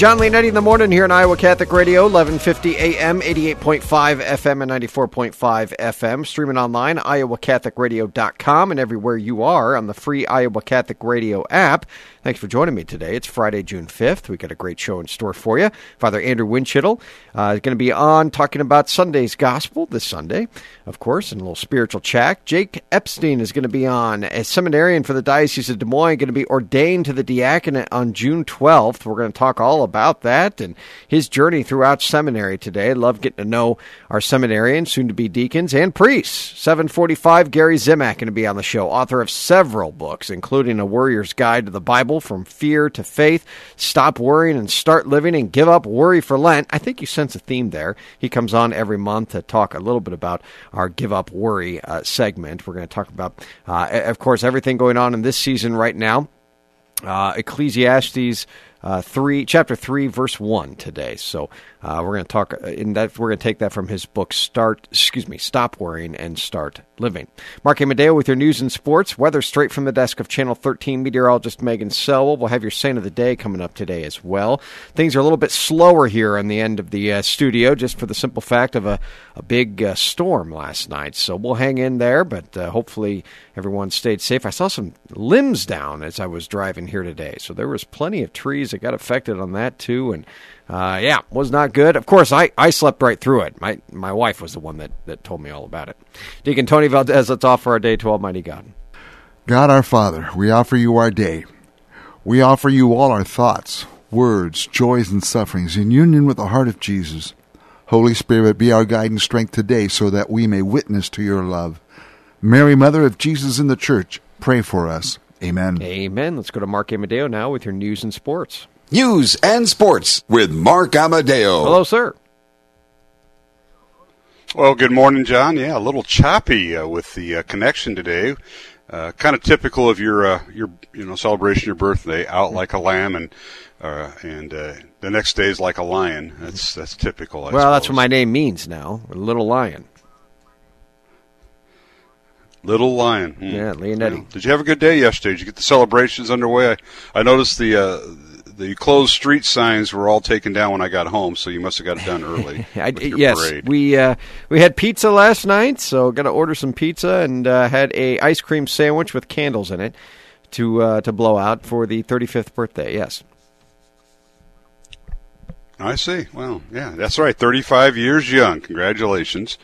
Jon Leonetti in the morning here on Iowa Catholic Radio, 1150 AM, 88.5 FM, and 94.5 FM. Streaming online, iowacatholicradio.com, and everywhere you are on the free Iowa Catholic Radio app. Thanks for joining me today. It's Friday, June 5th. we got a great show in store for you. Father Andrew Windschitl uh, is going to be on talking about Sunday's Gospel this Sunday, of course, and a little spiritual chat. Jake Epstein is going to be on, a seminarian for the Diocese of Des Moines, going to be ordained to the diaconate on June 12th. We're going to talk all about that and his journey throughout seminary today. Love getting to know our seminarians, soon to be deacons, and priests. 745, Gary Zimak going to be on the show, author of several books, including A Warrior's Guide to the Bible Bible from fear to faith. Stop worrying and start living and give up worry for Lent. I think you sense a theme there. He comes on every month to talk a little bit about our give up worry uh, segment. We're going to talk about, uh, of course, everything going on in this season right now. Uh, Ecclesiastes uh, three, chapter three, verse one today. So uh, we're going to talk uh, that. We're going to take that from his book. Start, excuse me, stop worrying and start living. Mark Amadeo with your news and sports. Weather straight from the desk of Channel 13 meteorologist Megan Salois. We'll have your saint of the day coming up today as well. Things are a little bit slower here on the end of the uh, studio, just for the simple fact of a, a big uh, storm last night. So we'll hang in there, but uh, hopefully everyone stayed safe. I saw some limbs down as I was driving here today, so there was plenty of trees that got affected on that too, and uh, yeah, was not good. Of course, I, I slept right through it. My my wife was the one that, that told me all about it. Deacon Tony Valdez, let's offer our day to Almighty God. God our Father, we offer you our day. We offer you all our thoughts, words, joys, and sufferings in union with the heart of Jesus. Holy Spirit, be our guide and strength today so that we may witness to your love. Mary, Mother of Jesus in the Church, pray for us. Amen. Amen. Let's go to Mark Amadeo now with your news and sports. News and sports with Mark Amadeo. Hello, sir. Well, good morning, Jon. Yeah, a little choppy uh, with the uh, connection today. Uh, kind of typical of your uh, your you know celebration of your birthday, out like a lamb, and uh, and uh, the next day is like a lion. That's that's typical. I well, suppose. that's what my name means now, Little Lion. Little Lion. Hmm. Yeah, Leonetti. Yeah. Did you have a good day yesterday? Did you get the celebrations underway? I, I noticed the uh, the closed street signs were all taken down when I got home, so you must have got it done early. I, yes, parade. we uh, we had pizza last night, so got to order some pizza and uh, had a ice cream sandwich with candles in it to uh, to blow out for the 35th birthday. Yes. I see. Well, yeah, that's right. 35 years young. Congratulations.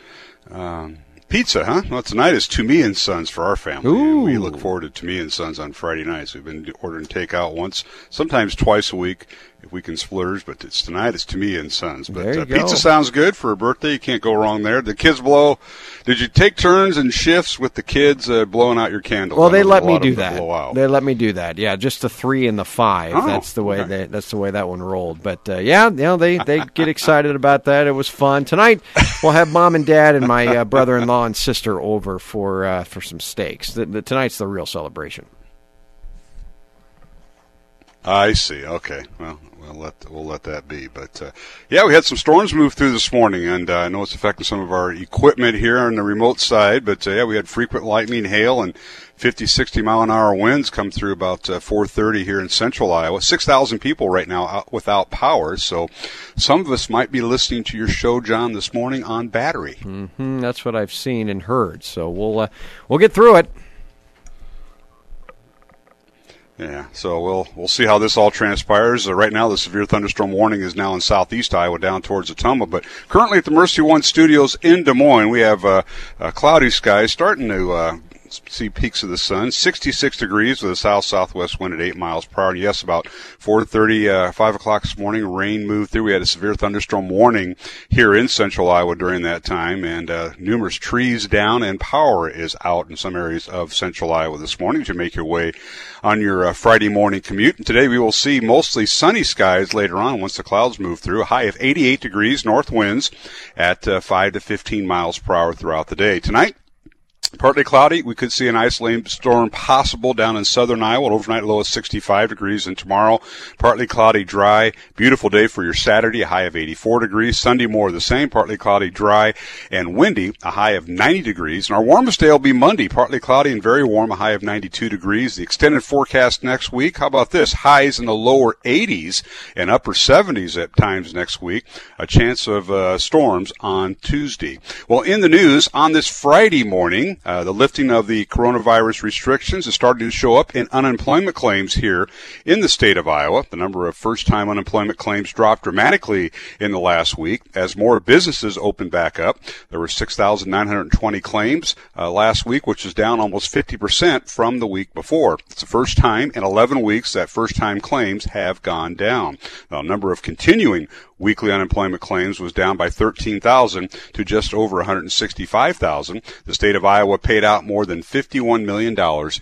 Um, Pizza, huh? Well, tonight is Tumea and Sons for our family. Ooh. we look forward to Tumea and Sons on Friday nights. We've been ordering takeout once, sometimes twice a week if we can splurge. But it's tonight It's Tumea and Sons. But uh, pizza sounds good for a birthday. You can't go wrong there. The kids blow. Did you take turns and shifts with the kids uh, blowing out your candles? Well, they let me do that. They let me do that. Yeah, just the three and the five. Oh, that's the way okay. they, that's the way that one rolled. But uh, yeah, you know they they get excited about that. It was fun tonight. We'll have mom and dad and my uh, brother-in-law and sister over for uh, for some steaks. The, the, tonight's the real celebration. I see. Okay. Well, we'll let we'll let that be. But uh, yeah, we had some storms move through this morning, and uh, I know it's affecting some of our equipment here on the remote side. But uh, yeah, we had frequent lightning, hail, and 50, 60 mile an hour winds come through about uh, 4:30 here in central Iowa. Six thousand people right now out without power. So some of us might be listening to your show, Jon, this morning on battery. Mm-hmm, that's what I've seen and heard. So we'll uh, we'll get through it. Yeah, so we'll we'll see how this all transpires. Uh, right now, the severe thunderstorm warning is now in southeast Iowa, down towards Ottumwa. But currently at the Mercy One Studios in Des Moines, we have uh, uh, cloudy skies starting to uh, see peaks of the sun. 66 degrees with a south southwest wind at 8 miles per hour. yes, about 4:30, uh, 5 o'clock this morning, rain moved through. We had a severe thunderstorm warning here in central Iowa during that time, and uh, numerous trees down, and power is out in some areas of central Iowa this morning you make your way on your uh, Friday morning commute. And today we will see mostly sunny skies later on once the clouds move through. A high of 88 degrees, north winds at uh, 5 to 15 miles per hour throughout the day. Tonight, Partly cloudy. We could see an isolated storm possible down in southern Iowa. Overnight low of 65 degrees. And tomorrow, partly cloudy, dry. Beautiful day for your Saturday. A high of 84 degrees. Sunday more of the same. Partly cloudy, dry, and windy. A high of 90 degrees. And our warmest day will be Monday. Partly cloudy and very warm. A high of 92 degrees. The extended forecast next week. How about this? Highs in the lower 80s and upper 70s at times next week. A chance of uh, storms on Tuesday. Well, in the news on this Friday morning. Uh, the lifting of the coronavirus restrictions is starting to show up in unemployment claims here in the state of Iowa. The number of first-time unemployment claims dropped dramatically in the last week as more businesses opened back up. There were 6,920 claims uh, last week, which is down almost 50% from the week before. It's the first time in 11 weeks that first-time claims have gone down. The number of continuing weekly unemployment claims was down by 13,000 to just over 165,000. The state of Iowa paid out more than $51 million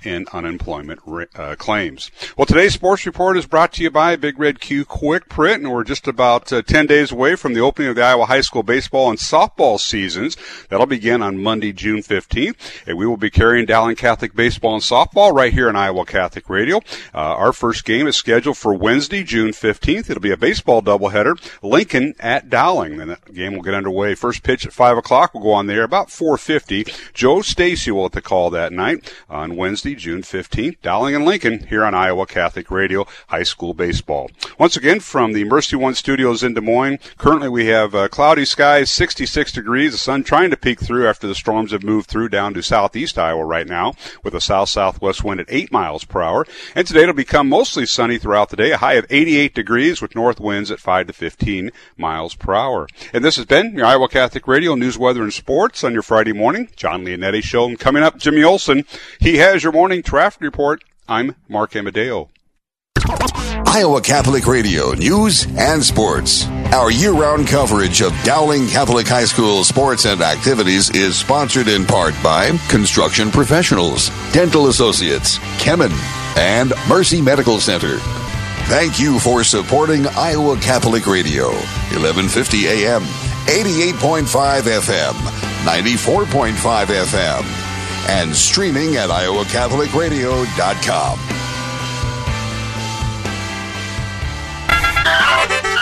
in unemployment uh, claims. Well, today's sports report is brought to you by Big Red Q Quick Print, and we're just about uh, 10 days away from the opening of the Iowa high school baseball and softball seasons. That'll begin on Monday, June 15th, and we will be carrying Dowling Catholic baseball and softball right here on Iowa Catholic Radio. Uh, our first game is scheduled for Wednesday, June 15th. It'll be a baseball doubleheader. Lincoln at Dowling. The game will get underway. First pitch at 5 o'clock We'll go on there about 4.50. Joe Stacy will at the call that night on Wednesday, June 15th. Dowling and Lincoln here on Iowa Catholic Radio High School Baseball. Once again, from the Mercy One studios in Des Moines, currently we have uh, cloudy skies, 66 degrees, the sun trying to peek through after the storms have moved through down to southeast Iowa right now with a south-southwest wind at 8 miles per hour. And today it'll become mostly sunny throughout the day, a high of 88 degrees with north winds at 5 to 15 15 miles per hour. And this has been your Iowa Catholic Radio News, Weather, and Sports on your Friday morning. Jon Leonetti Show. And coming up, Jimmy Olson. He has your morning traffic report. I'm Mark Amadeo. Iowa Catholic Radio News and Sports. Our year round coverage of Dowling Catholic High School sports and activities is sponsored in part by Construction Professionals, Dental Associates, Kemin, and Mercy Medical Center. Thank you for supporting Iowa Catholic Radio, 1150 AM, 88.5 FM, 94.5 FM, and streaming at iowacatholicradio.com.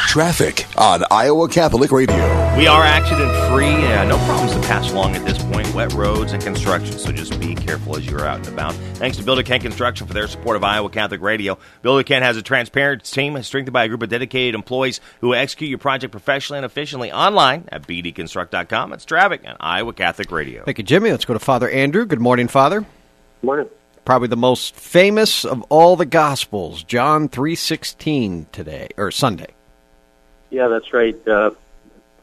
Traffic on Iowa Catholic Radio. We are accident free. Uh, no problems to pass along at this point. Wet roads and construction, so just be careful as you're out and about. Thanks to Builder Kent Construction for their support of Iowa Catholic Radio. Builder Kent has a transparent team strengthened by a group of dedicated employees who execute your project professionally and efficiently online at bdconstruct.com. It's traffic and Iowa Catholic Radio. Thank you, Jimmy. Let's go to Father Andrew. Good morning, Father. Good morning. Probably the most famous of all the Gospels, John three sixteen today or Sunday. Yeah, that's right. Uh,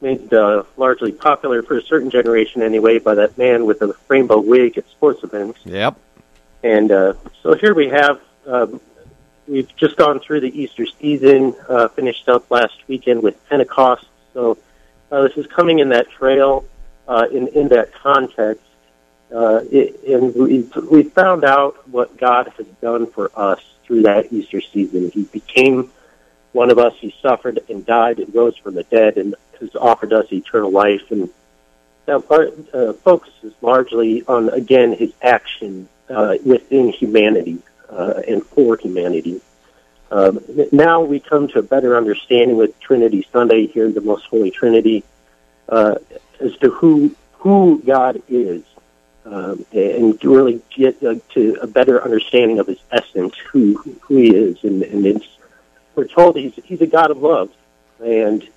made uh, largely popular for a certain generation anyway by that man with the rainbow wig at sports events. Yep. And uh, so here we have, um, we've just gone through the Easter season, uh, finished up last weekend with Pentecost. So uh, this is coming in that trail, uh, in, in that context. Uh, it, and we, we found out what God has done for us through that Easter season. He became one of us, he suffered and died and rose from the dead and has offered us eternal life. And that part, uh, focuses largely on, again, his action uh, within humanity uh, and for humanity. Um, now we come to a better understanding with Trinity Sunday here in the Most Holy Trinity uh, as to who who God is, um, and to really get uh, to a better understanding of His essence, who who He is, and, and we're told he's he's a God of love, and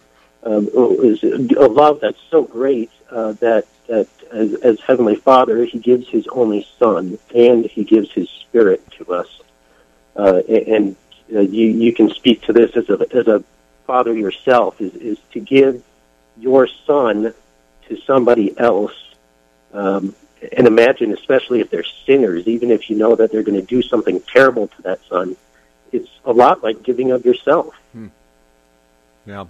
um, is a love that's so great uh, that that as, as Heavenly Father, He gives His only Son, and He gives His Spirit to us. Uh, and uh, you you can speak to this as a as a father yourself is is to give your son to somebody else um, and imagine, especially if they're sinners, even if you know that they're going to do something terrible to that son, it's a lot like giving of yourself. Hmm. Yeah.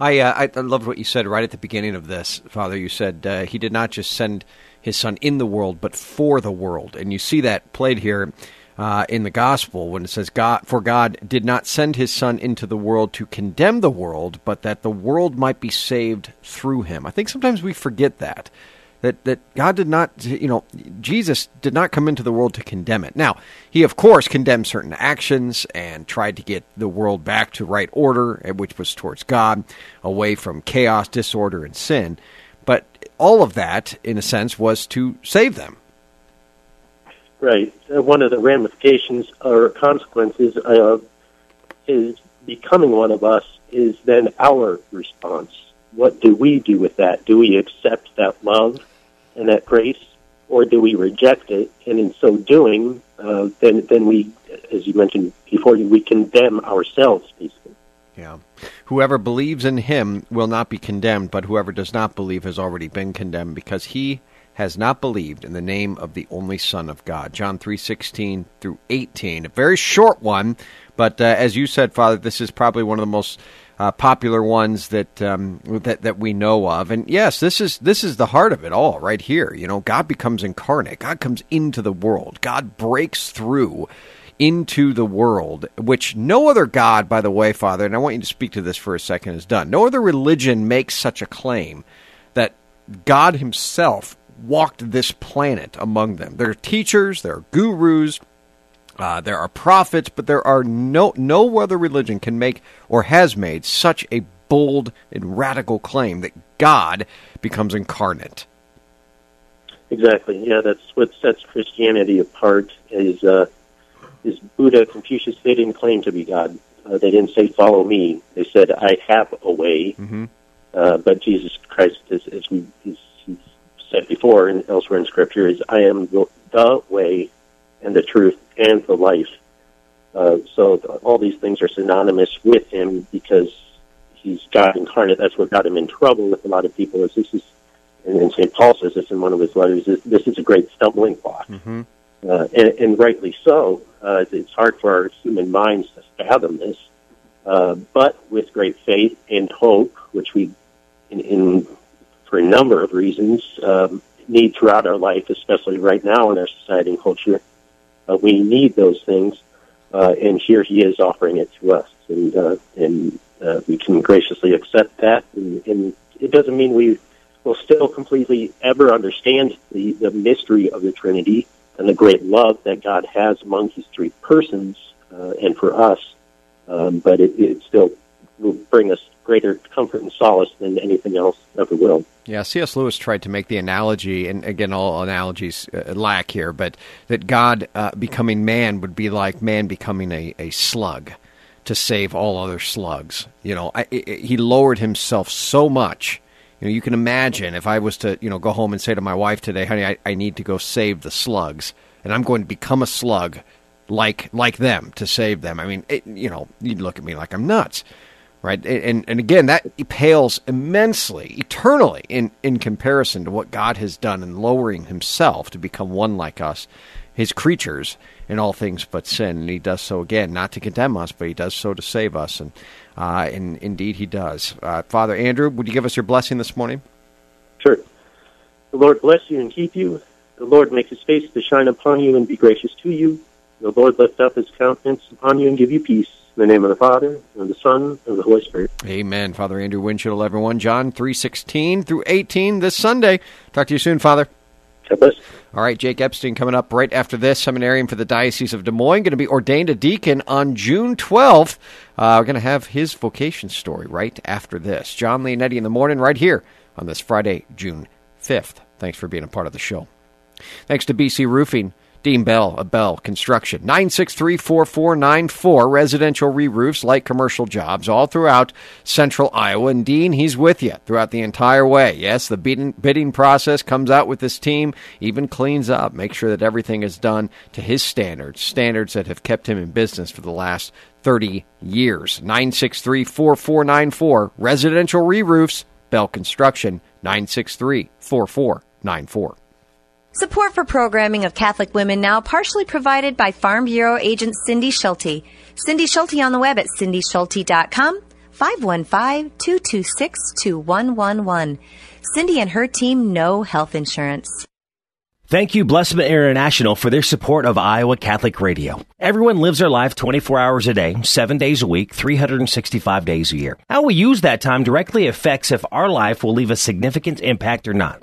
I, uh, I loved what you said right at the beginning of this, Father. You said uh, he did not just send his son in the world, but for the world. And you see that played here uh, in the gospel when it says, God, For God did not send his son into the world to condemn the world, but that the world might be saved through him. I think sometimes we forget that that that God did not, you know, Jesus did not come into the world to condemn it. Now, he of course condemned certain actions and tried to get the world back to right order, eh, which was towards God, away from chaos, disorder, and sin. But all of that, in a sense, was to save them. Right. One of the ramifications or consequences of his becoming one of us is then our response. What do we do with that? Do we accept that love and that grace, or do we reject it? And in so doing, uh, then then we, as you mentioned before, we condemn ourselves, basically. Yeah. Whoever believes in him will not be condemned, but whoever does not believe has already been condemned because he has not believed in the name of the only Son of God. John 3:16 through 18. A very short one, but uh, as you said, Father, this is probably one of the most uh, popular ones that um, that that we know of. And yes, this is this is the heart of it all, right here. You know, God becomes incarnate. God comes into the world. God breaks through into the world, which no other God, by the way, Father, and I want you to speak to this for a second, has done. No other religion makes such a claim that God Himself walked this planet among them. There are teachers, there are gurus, uh, there are prophets, but there are no no other religion can make or has made such a bold and radical claim that God becomes incarnate. Exactly. Yeah, that's what sets Christianity apart. Is uh, is Buddha, Confucius? They didn't claim to be God. Uh, they didn't say "Follow me." They said, "I have a way." Mm-hmm. Uh, but Jesus Christ, as, as we said before and elsewhere in Scripture, is "I am the way and the truth and the life. Uh, so all these things are synonymous with him because he's God incarnate. That's what got him in trouble with a lot of people. Is this is, and, St. Paul says this in one of his letters. This, this is a great stumbling block, mm-hmm. uh, and, and rightly so. Uh, it's hard for our human minds to fathom this, uh, but with great faith and hope, which we, in, in for a number of reasons, um, need throughout our life, especially right now in our society and culture. Uh, we need those things, uh, and here he is offering it to us, and uh, and uh, we can graciously accept that. And, and it doesn't mean we will still completely ever understand the, the mystery of the Trinity and the great love that God has among His three persons uh, and for us, um, but it, it still will bring us greater comfort and solace than anything else ever will. Yeah, C.S. Lewis tried to make the analogy, and again, all analogies uh, lack here, but that God uh, becoming man would be like man becoming a, a slug to save all other slugs. You know, I, I, he lowered himself so much. You know, you can imagine if I was to, you know, go home and say to my wife today, "Honey, I, I need to go save the slugs," and I'm going to become a slug like like them to save them. I mean, it, you know, you'd look at me like I'm nuts right? And and again, that pales immensely, eternally in in comparison to what God has done in lowering Himself to become one like us, His creatures in all things but sin. And He does so again, not to condemn us, but He does so to save us, and uh, and indeed He does. Uh, Father Andrew, would you give us your blessing this morning? Sure. The Lord bless you and keep you. The Lord make His face to shine upon you and be gracious to you. The Lord lift up His countenance upon you and give you peace. In the name of the Father, and the Son, and the Holy Spirit. Amen. Father Andrew Windschitl, everyone. John 3.16 through 18 this Sunday. Talk to you soon, Father. All right, Jake Epstein coming up right after this. Seminarian for the Diocese of Des Moines, going to be ordained a deacon on June 12th. Uh, we're going to have his vocation story right after this. Jon Leonetti in the morning, right here on this Friday, June 5th. Thanks for being a part of the show. Thanks to BC Roofing. Dean Bell of Bell Construction. 963 4494. Residential re roofs, light commercial jobs all throughout central Iowa. And Dean, he's with you throughout the entire way. Yes, the bidding, bidding process comes out with this team, even cleans up, make sure that everything is done to his standards, standards that have kept him in business for the last 30 years. 963 4494. Residential re roofs, Bell Construction. 963 4494. Support for programming of Catholic Women Now partially provided by Farm Bureau agent Cindy Schulte. Cindy Schulte on the web at cindyschulte.com, 515-226-2111. Cindy and her team know health insurance. Thank you, Blessman International, for their support of Iowa Catholic Radio. Everyone lives their life 24 hours a day, 7 days a week, 365 days a year. How we use that time directly affects if our life will leave a significant impact or not.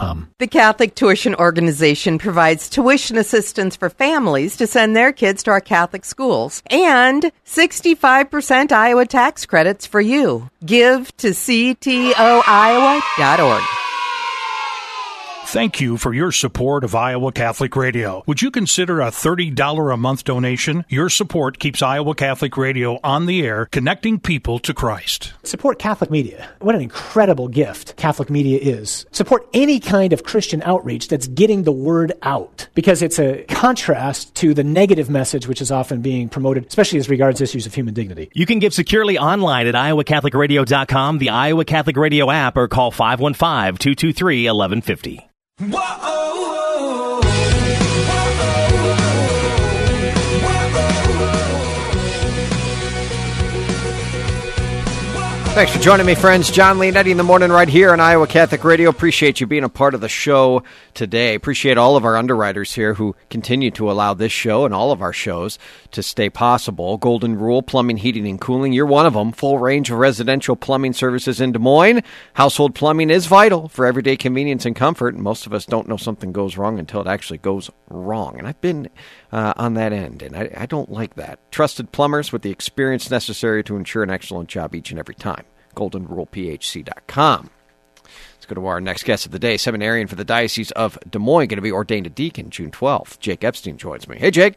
The Catholic Tuition Organization provides tuition assistance for families to send their kids to our Catholic schools and 65% Iowa tax credits for you. Give to ctoiowa.org. Thank you for your support of Iowa Catholic Radio. Would you consider a $30 a month donation? Your support keeps Iowa Catholic Radio on the air, connecting people to Christ. Support Catholic media. What an incredible gift Catholic media is. Support any kind of Christian outreach that's getting the word out because it's a contrast to the negative message which is often being promoted, especially as regards issues of human dignity. You can give securely online at iowacatholicradio.com, the Iowa Catholic Radio app, or call 515 223 1150. Whoa! Thanks for joining me, friends. Jon Leonetti in the morning right here on Iowa Catholic Radio. Appreciate you being a part of the show today. Appreciate all of our underwriters here who continue to allow this show and all of our shows to stay possible. Golden Rule Plumbing, Heating, and Cooling. You're one of them. Full range of residential plumbing services in Des Moines. Household plumbing is vital for everyday convenience and comfort. And most of us don't know something goes wrong until it actually goes wrong. And I've been uh, on that end, and I, I don't like that. Trusted plumbers with the experience necessary to ensure an excellent job each and every time goldenrulephc.com. Let's go to our next guest of the day, seminarian for the Diocese of Des Moines, going to be ordained a deacon June 12th. Jake Epstein joins me. Hey, Jake.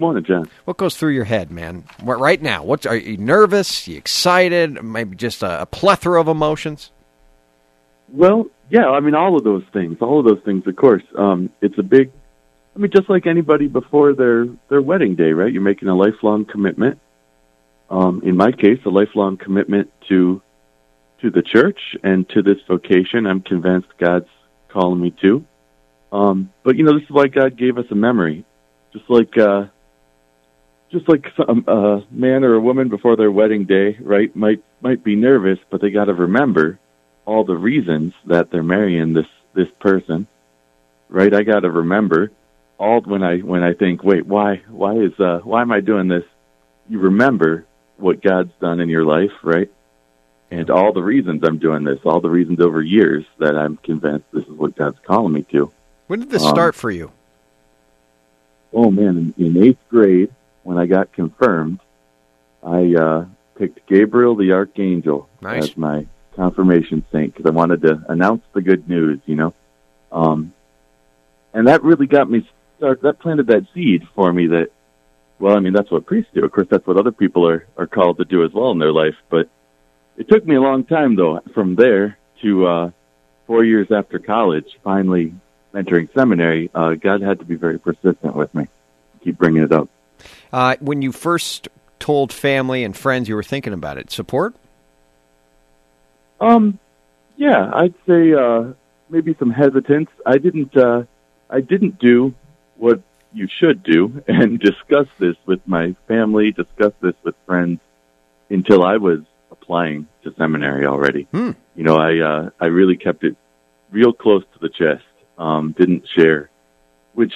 Morning, Jon. What goes through your head, man? What, right now? What are you nervous? Are You excited? Maybe just a, a plethora of emotions? Well, yeah. I mean, all of those things. All of those things. Of course, um, it's a big. I mean, just like anybody before their their wedding day, right? You're making a lifelong commitment. Um, in my case, a lifelong commitment to to the church and to this vocation. I'm convinced God's calling me to. Um, but you know, this is why God gave us a memory, just like uh, just like some uh, man or a woman before their wedding day, right? Might might be nervous, but they got to remember all the reasons that they're marrying this this person, right? I got to remember all when I when I think, wait, why why is uh, why am I doing this? You remember what God's done in your life, right? And all the reasons I'm doing this, all the reasons over years that I'm convinced this is what God's calling me to. When did this Um, start for you? Oh man, in, in eighth grade, when I got confirmed, I uh, picked Gabriel the Archangel Nice. as my confirmation saint because I wanted to announce the good news, you know. Um, and that really got me start. That planted that seed for me that, well, I mean, that's what priests do. Of course, that's what other people are are called to do as well in their life. But it took me a long time though, from there to uh, four years after college, finally entering seminary. Uh, God had to be very persistent with me, keep bringing it up. Uh, when you first told family and friends you were thinking about it, support? Um, yeah, I'd say uh, maybe some hesitance. I didn't uh, I didn't do what you should do and discuss this with my family, discuss this with friends until I was applying to seminary already. Hmm. You know, I uh, I really kept it real close to the chest. Um, didn't share, which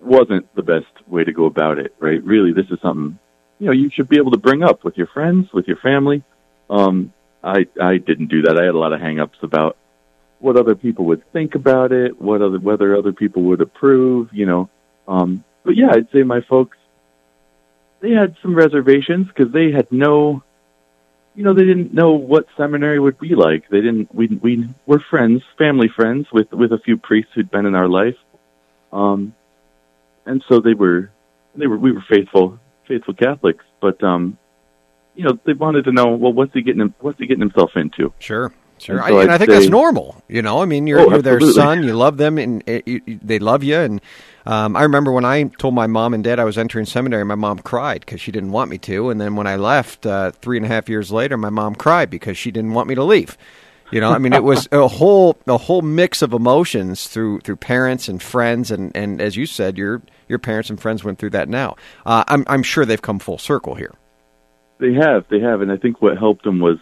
wasn't the best way to go about it. Right? Really, this is something you know you should be able to bring up with your friends, with your family. Um, I I didn't do that. I had a lot of hangups about what other people would think about it, what other whether other people would approve. You know, um, but yeah, I'd say my folks they had some reservations because they had no you know, they didn't know what seminary would be like. They didn't. We we were friends, family friends with with a few priests who'd been in our life, um, and so they were they were we were faithful faithful Catholics. But um, you know, they wanted to know well, what's he getting what's he getting himself into? Sure. Sure, And I, and I think say- that's normal. You know, I mean, you're, Oh, you're their son, you love them, and you, you- they love you. And um, I remember when I told my mom and dad I was entering seminary, my mom cried because she didn't want me to. And then when I left uh, three and a half years later, my mom cried because she didn't want me to leave. You know, I mean, it was a whole a whole mix of emotions through through parents and friends, and, and as you said, your your parents and friends went through that. Now, uh, I'm I'm sure they've come full circle here. They have, they have, and I think what helped them was,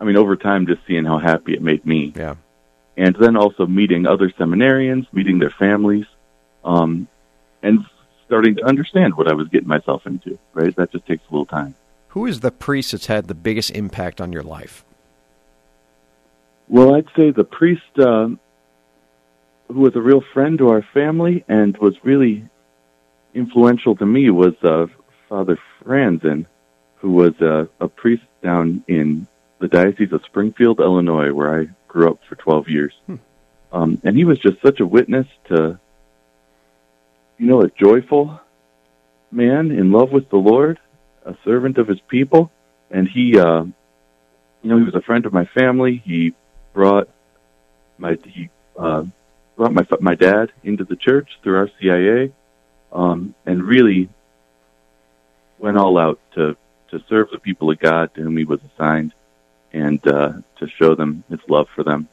I mean, over time, just seeing how happy it made me. Yeah. And then also meeting other seminarians, meeting their families, um, and starting to understand what I was getting myself into. Right, that just takes a little time. Who is the priest that's had the biggest impact on your life? Well, I'd say the priest uh, who was a real friend to our family and was really influential to me was uh, Father Franzen, who was uh, a priest down in the Diocese of Springfield, Illinois, where I grew up for 12 years. Um, and he was just such a witness to, you know, a joyful man in love with the Lord, a servant of his people. And he, uh, you know, he was a friend of my family. He brought my he uh, brought my my dad into the church through RCIA, um, and really went all out to to serve the people of God to whom he was assigned, and uh, to show them his love for them.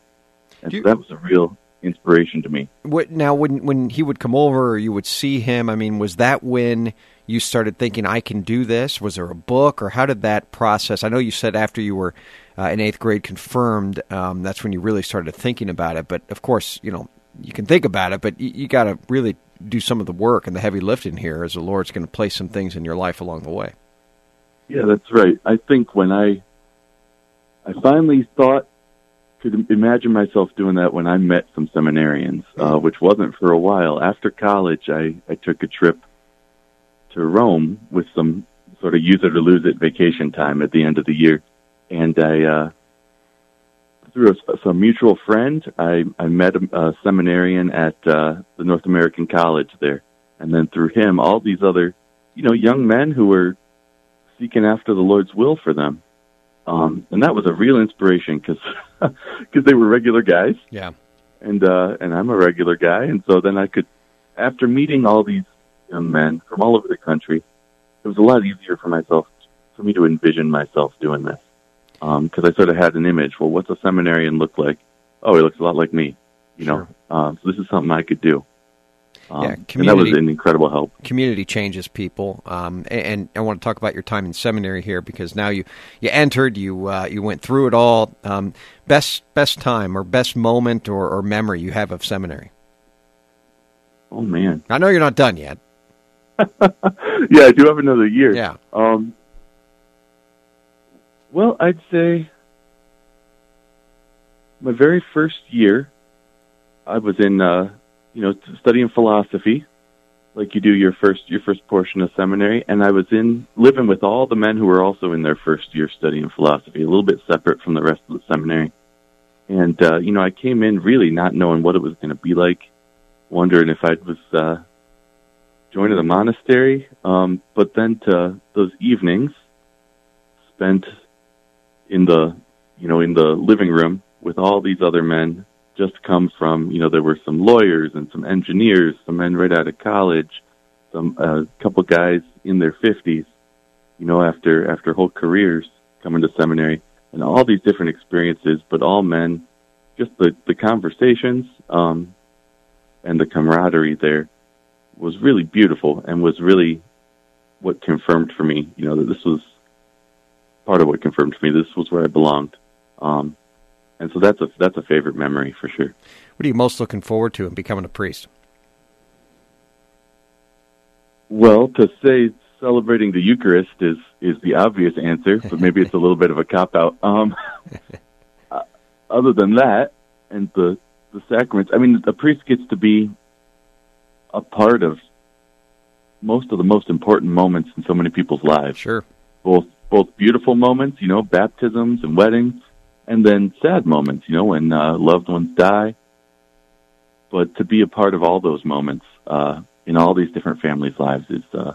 And so that was a real inspiration to me. What now? When when he would come over, or you would see him. I mean, was that when you started thinking, "I can do this"? Was there a book, or how did that process? I know you said after you were uh, in eighth grade confirmed, um, that's when you really started thinking about it. But of course, you know you can think about it, but you, you got to really do some of the work and the heavy lifting here, as the Lord's going to place some things in your life along the way. Yeah, that's right. I think when I I finally thought could imagine myself doing that when I met some seminarians, uh, which wasn't for a while. After college, I I took a trip to Rome with some sort of use it or lose it vacation time at the end of the year, and I uh, through a, some mutual friend, I I met a, a seminarian at uh, the North American College there, and then through him, all these other you know young men who were seeking after the Lord's will for them. Um, and that was a real inspiration because because they were regular guys, Yeah. and uh, and I'm a regular guy, and so then I could, after meeting all these young men from all over the country, it was a lot easier for myself for me to envision myself doing this because I sort of had an image. Well, what's a seminarian look like? Oh, he looks a lot like me, you know. Um, so this is something I could do. Um, Yeah, and that was an incredible help. community changes people. Um, and, and I want to talk about your time in seminary here because now you you entered, you uh, you went through it all. Um, best best time or best moment or, or memory you have of seminary. Oh man. I know you're not done yet. yeah, I do have another year. Yeah. Um, well, I'd say my very first year, I was in, uh, you know, studying philosophy, like you do your first your first portion of seminary, and I was in living with all the men who were also in their first year studying philosophy, a little bit separate from the rest of the seminary. And uh, you know, I came in really not knowing what it was going to be like, wondering if I was uh, joining the monastery. Um, but then to those evenings spent in the, you know, in the living room with all these other men just come from, you know, there were some lawyers and some engineers, some men right out of college, some, a uh, couple guys in their fifties, you know, after, after whole careers coming to seminary and all these different experiences, but all men just the the conversations um, and the camaraderie there was really beautiful and was really what confirmed for me, you know, that this was part of what confirmed for me this was where I belonged. Um, and so that's a that's a favorite memory for sure. What are you most looking forward to in becoming a priest? Well, to say celebrating the Eucharist is is the obvious answer, but maybe it's a little bit of a cop out. Um, uh, other than that, and the the sacraments, I mean, the priest gets to be a part of most of the most important moments in so many people's lives. Sure. Both both beautiful moments, you know, baptisms and weddings, and then sad moments, you know, when uh, loved ones die. But to be a part of all those moments uh, in all these different families' lives is uh,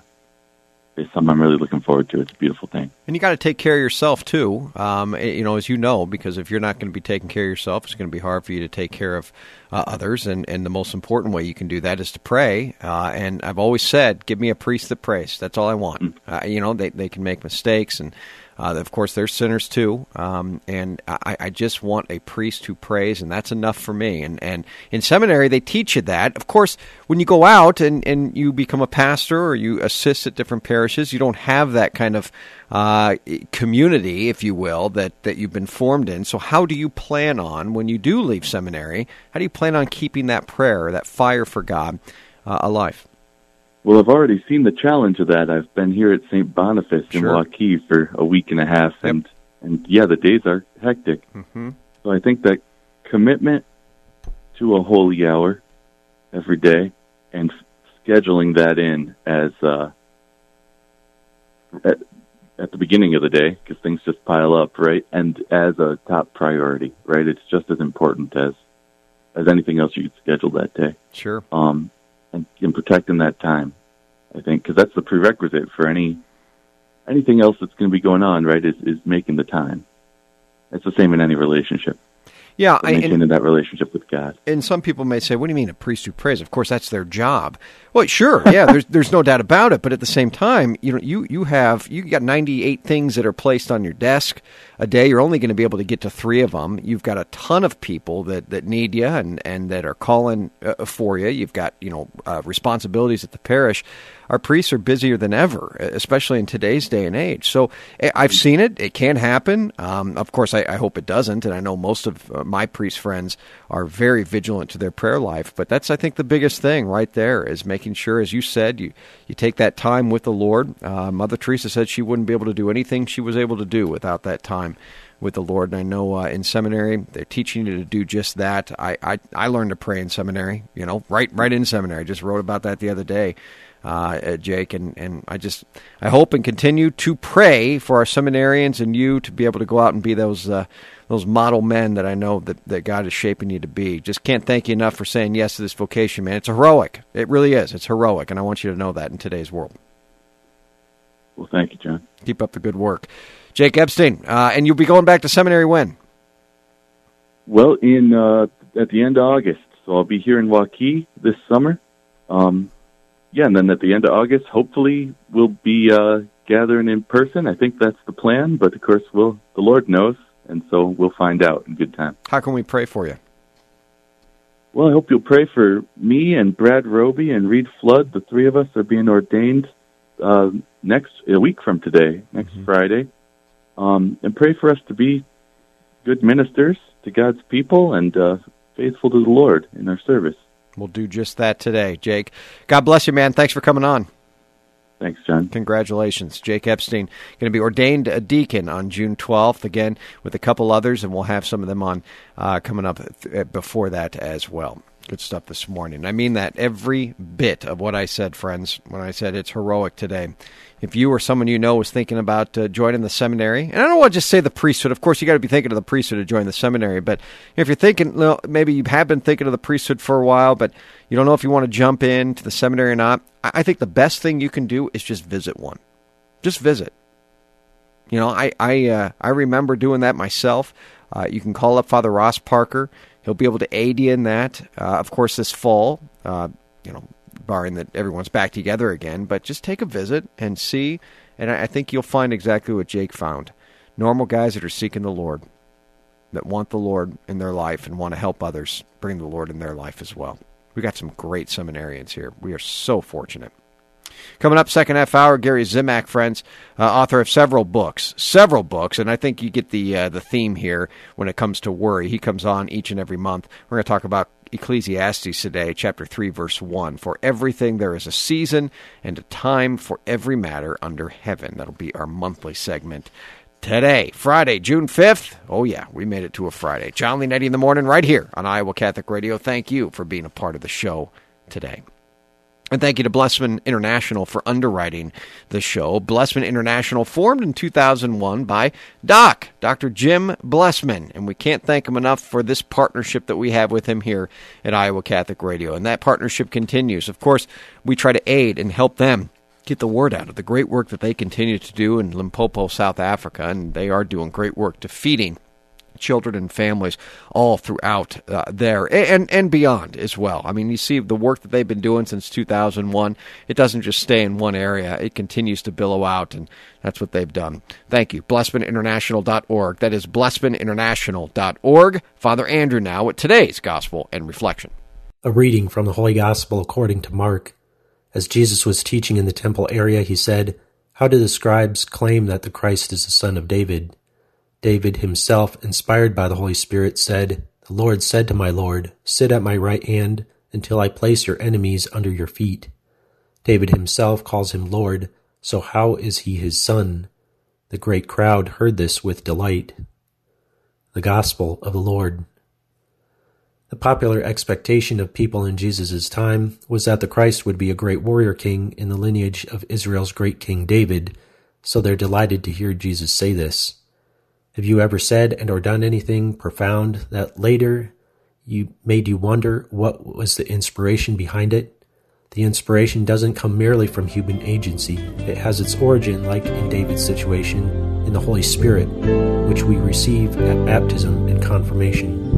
is something I'm really looking forward to. It's a beautiful thing. And you got to take care of yourself too. Um, you know, as you know, because if you're not going to be taking care of yourself, it's going to be hard for you to take care of uh, others. And, and the most important way you can do that is to pray. Uh, and I've always said, give me a priest that prays. That's all I want. Mm. Uh, you know, they they can make mistakes and uh, of course, they're sinners too, um, and I, I, just want a priest who prays, and that's enough for me. And, and in seminary, they teach you that. Of course, when you go out and, and you become a pastor or you assist at different parishes, you don't have that kind of uh, community, if you will, that, that you've been formed in. So, how do you plan on, when you do leave seminary, how do you plan on keeping that prayer, that fire for God, uh, alive? Well, I've already seen the challenge of that. I've been here at St. Boniface in sure. Waukee for a week and a half, yep. and and yeah, the days are hectic. Mm-hmm. So I think that commitment to a holy hour every day and scheduling that in as uh, at, at the beginning of the day because things just pile up, right? And as a top priority, right? It's just as important as as anything else you could schedule that day. Sure. Um, and, and protecting that time. I think, because that's the prerequisite for any anything else that's going to be going on. Right? Is is making the time. It's the same in any relationship. Yeah, I, maintaining and, that relationship with God. And some people may say, "What do you mean a priest who prays?" Of course, that's their job. Well, sure, yeah, there's there's no doubt about it. But at the same time, you know, you you have you got 98 things that are placed on your desk a day. You're only going to be able to get to three of them. You've got a ton of people that that need you and and that are calling uh, for you. You've got you know uh, responsibilities at the parish our priests are busier than ever, especially in today's day and age. So eh, I've seen it; it can happen. Um, of course, I, I, hope it doesn't, and I know most of uh, my priest friends are very vigilant to their prayer life. But that's, I think, the biggest thing right there is making sure, as you said, you you take that time with the Lord. Uh, Mother Teresa said she wouldn't be able to do anything she was able to do without that time with the Lord. And I know uh, in seminary they're teaching you to do just that. I, I I learned to pray in seminary. You know, right right in seminary. I just wrote about that the other day uh, Jake, and, and I just I hope and continue to pray for our seminarians and you to be able to go out and be those uh, those model men that I know that, that God is shaping you to be. Just can't thank you enough for saying yes to this vocation, man. It's heroic. It really is. It's heroic, and I want you to know that in today's world. Well, thank you, Jon. Keep up the good work, Jake Epstein. Uh, and you'll be going back to seminary when? Well, in uh, at the end of August. So I'll be here in Waukee this summer. Um, yeah, and then at the end of August, hopefully we'll be uh, gathering in person. I think that's the plan, but of course, we'll the Lord knows, and so we'll find out in good time. How can we pray for you? Well, I hope you'll pray for me and Brad Roby and Reed Flood. The three of us are being ordained uh, next a week from today, next mm-hmm. Friday, um, and pray for us to be good ministers to God's people and uh, faithful to the Lord in our service. We'll do just that today, Jake. God bless you, man. Thanks for coming on. Thanks, Jon. Congratulations. Jake Epstein going to be ordained a deacon on June 12th, again, with a couple others, and we'll have some of them on uh, coming up th- before that as well. Good stuff this morning. I mean that every bit of what I said, friends, when I said it's heroic today if you or someone you know was thinking about uh, joining the seminary, and I don't want to just say the priesthood. Of course, you got to be thinking of the priesthood to join the seminary. But if you're thinking, well, maybe you have been thinking of the priesthood for a while, but you don't know if you want to jump into the seminary or not. I think the best thing you can do is just visit one. Just visit. You know, I I uh, I remember doing that myself. Uh, you can call up Father Ross Parker. He'll be able to aid you in that. Uh, of course, this fall, uh, you know, barring that everyone's back together again. But just take a visit and see, and I think you'll find exactly what Jake found: normal guys that are seeking the Lord. that want the Lord in their life and want to help others bring the Lord in their life as well. We got some great seminarians here. We are so fortunate. Coming up, second half hour, Gary Zimak, friends, uh, author of several books, several books, and I think you get the uh, the theme here when it comes to worry. He comes on each and every month. We're going to talk about Ecclesiastes today, chapter 3, verse 1. For everything there is a season and a time for every matter under heaven. That'll be our monthly segment today, Friday, June 5th. Oh, yeah, we made it to a Friday. Jon Leonetti in the morning, right here on Iowa Catholic Radio. Thank you for being a part of the show today. And thank you to Blessman International for underwriting the show. Blessman International formed in 2001 by Doc, Dr. Jim Blessman. And we can't thank him enough for this partnership that we have with him here at Iowa Catholic Radio. And that partnership continues. Of course, we try to aid and help them get the word out of the great work that they continue to do in Limpopo, South Africa. And they are doing great work to feeding children and families all throughout uh, there and and beyond as well. I mean, you see the work that they've been doing since 2001. It doesn't just stay in one area; it continues to billow out, and that's what they've done. Thank you, blessmaninternational.org. That is blessmaninternational.org. Father Andrew now with today's gospel and reflection. A reading from the Holy Gospel according to Mark. As Jesus was teaching in the temple area, he said, "How do the scribes claim that the Christ is the son of David?" David himself, inspired by the Holy Spirit, said, The Lord said to my Lord, Sit at my right hand until I place your enemies under your feet. David himself calls him Lord, so how is he his son? The great crowd heard this with delight. The Gospel of the Lord. The popular expectation of people in Jesus' time was that the Christ would be a great warrior king in the lineage of Israel's great king David, so they're delighted to hear Jesus say this. Have you ever said and or done anything profound that later you made you wonder what was the inspiration behind it? The inspiration doesn't come merely from human agency. It has its origin, like in David's situation, in the Holy Spirit, which we receive at baptism and confirmation.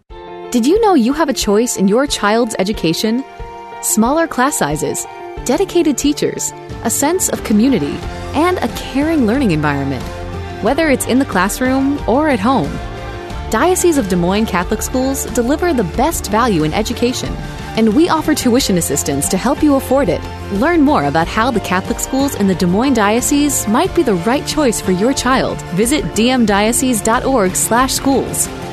Did you know you have a choice in your child's education? Smaller class sizes, dedicated teachers, a sense of community, and a caring learning environment, whether it's in the classroom or at home. Diocese of Des Moines Catholic Schools deliver the best value in education, and we offer tuition assistance to help you afford it. Learn more about how the Catholic schools in the Des Moines Diocese might be the right choice for your child. Visit dmdiocese.org/schools.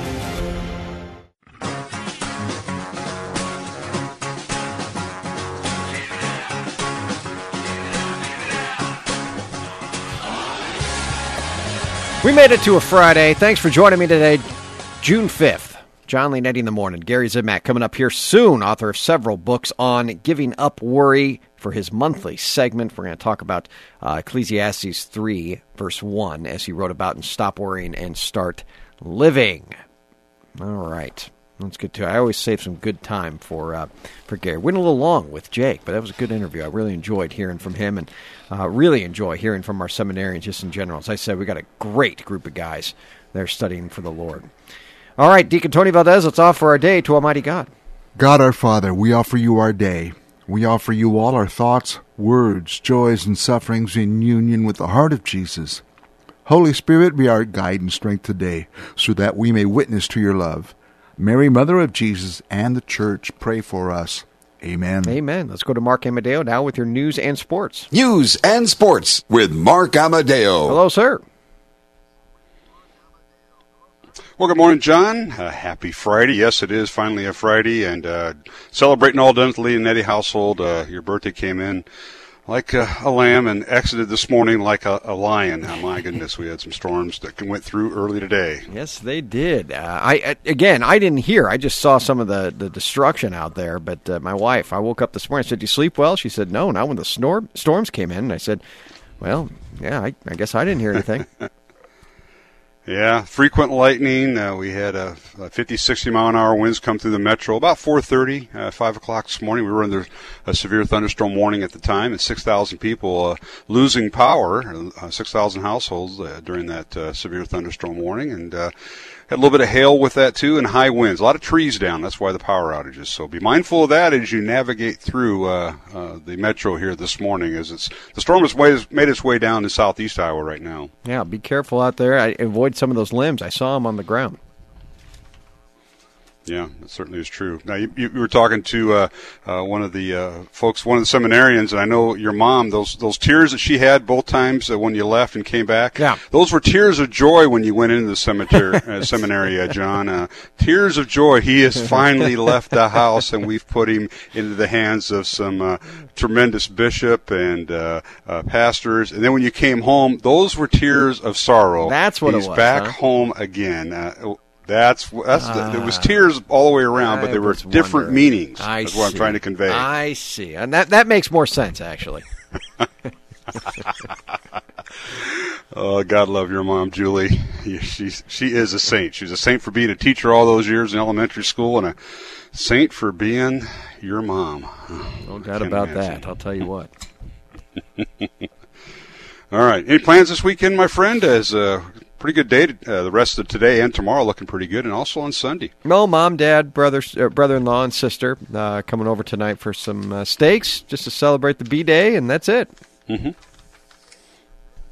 We made it to a Friday. Thanks for joining me today, June 5th. Jon Leonetti in the morning. Gary Zimak coming up here soon, author of several books on giving up worry for his monthly segment. We're going to talk about uh, Ecclesiastes 3, verse 1, as he wrote about in Stop Worrying and Start Living. All right. Let's get to it. I always save some good time for uh, for Gary. Went a little long with Jake, but that was a good interview. I really enjoyed hearing from him, and uh, really enjoy hearing from our seminarians just in general. As I said, we got a great group of guys. They're studying for the Lord. All right, Deacon Tony Valdez, let's offer our day to Almighty God. God our Father, we offer you our day. We offer you all our thoughts, words, joys, and sufferings in union with the heart of Jesus. Holy Spirit, be our guide and strength today, so that we may witness to your love. Mary, Mother of Jesus, and the Church, pray for us. Amen. Amen. Let's go to Mark Amadeo now with your news and sports. News and sports with Mark Amadeo. Hello, sir. Well, good morning, Jon. Uh, happy Friday. Yes, it is finally a Friday, and uh, celebrating all done with the Leonetti household. Uh, your birthday came in like a, a, lamb and exited this morning like a, a lion. Oh, my goodness, we had some storms that went through early today. Yes, they did. Uh, I again, I didn't hear. I just saw some of the, the destruction out there. But uh, my wife, I woke up this morning. I said, "Do you sleep well?" She said, "No." Not when the storm storms came in. And I said, "Well, yeah, I, I guess I didn't hear anything." Yeah, frequent lightning. Uh, we had a, a 50, 60 mile an hour winds come through the metro about 4:30, uh, 5 o'clock this morning. We were under a severe thunderstorm warning at the time, and 6,000 people uh, losing power, uh, 6,000 households uh, during that uh, severe thunderstorm warning, and had a little bit of hail with that too, and high winds. A lot of trees down. That's why the power outages. So be mindful of that as you navigate through uh, uh, the metro here this morning. As it's the storm has made its way down to southeast Iowa right now. Yeah, be careful out there. I avoid some of those limbs. I saw them on the ground. Yeah, that certainly is true. Now, you, you were talking to uh, uh, one of the uh, folks, one of the seminarians, and I know your mom. Those those tears that she had both times uh, when you left and came back. Yeah, those were tears of joy when you went into the cemetery, uh, seminary, uh, Jon. tears of joy. He has finally left the house, and we've put him into the hands of some tremendous bishop and pastors. And then when you came home, those were tears of sorrow. That's what He's it was. back huh? home again that's that's uh, there was tears all the way around, but there were different wondering. meanings. I that's what I'm see. trying to convey. I see, and that that makes more sense actually. oh, God love your mom, Julie. She she is a saint. She's a saint for being a teacher all those years in elementary school, and a saint for being your mom. No doubt about that. I'll tell you what. all right. Any plans this weekend, my friend? As uh, pretty good day. To, uh, the rest of today and tomorrow looking pretty good, and also on Sunday. No, mom, dad, brother, uh, brother-in-law, and sister uh, coming over tonight for some uh, steaks, just to celebrate the B day, and that's it. Mm-hmm.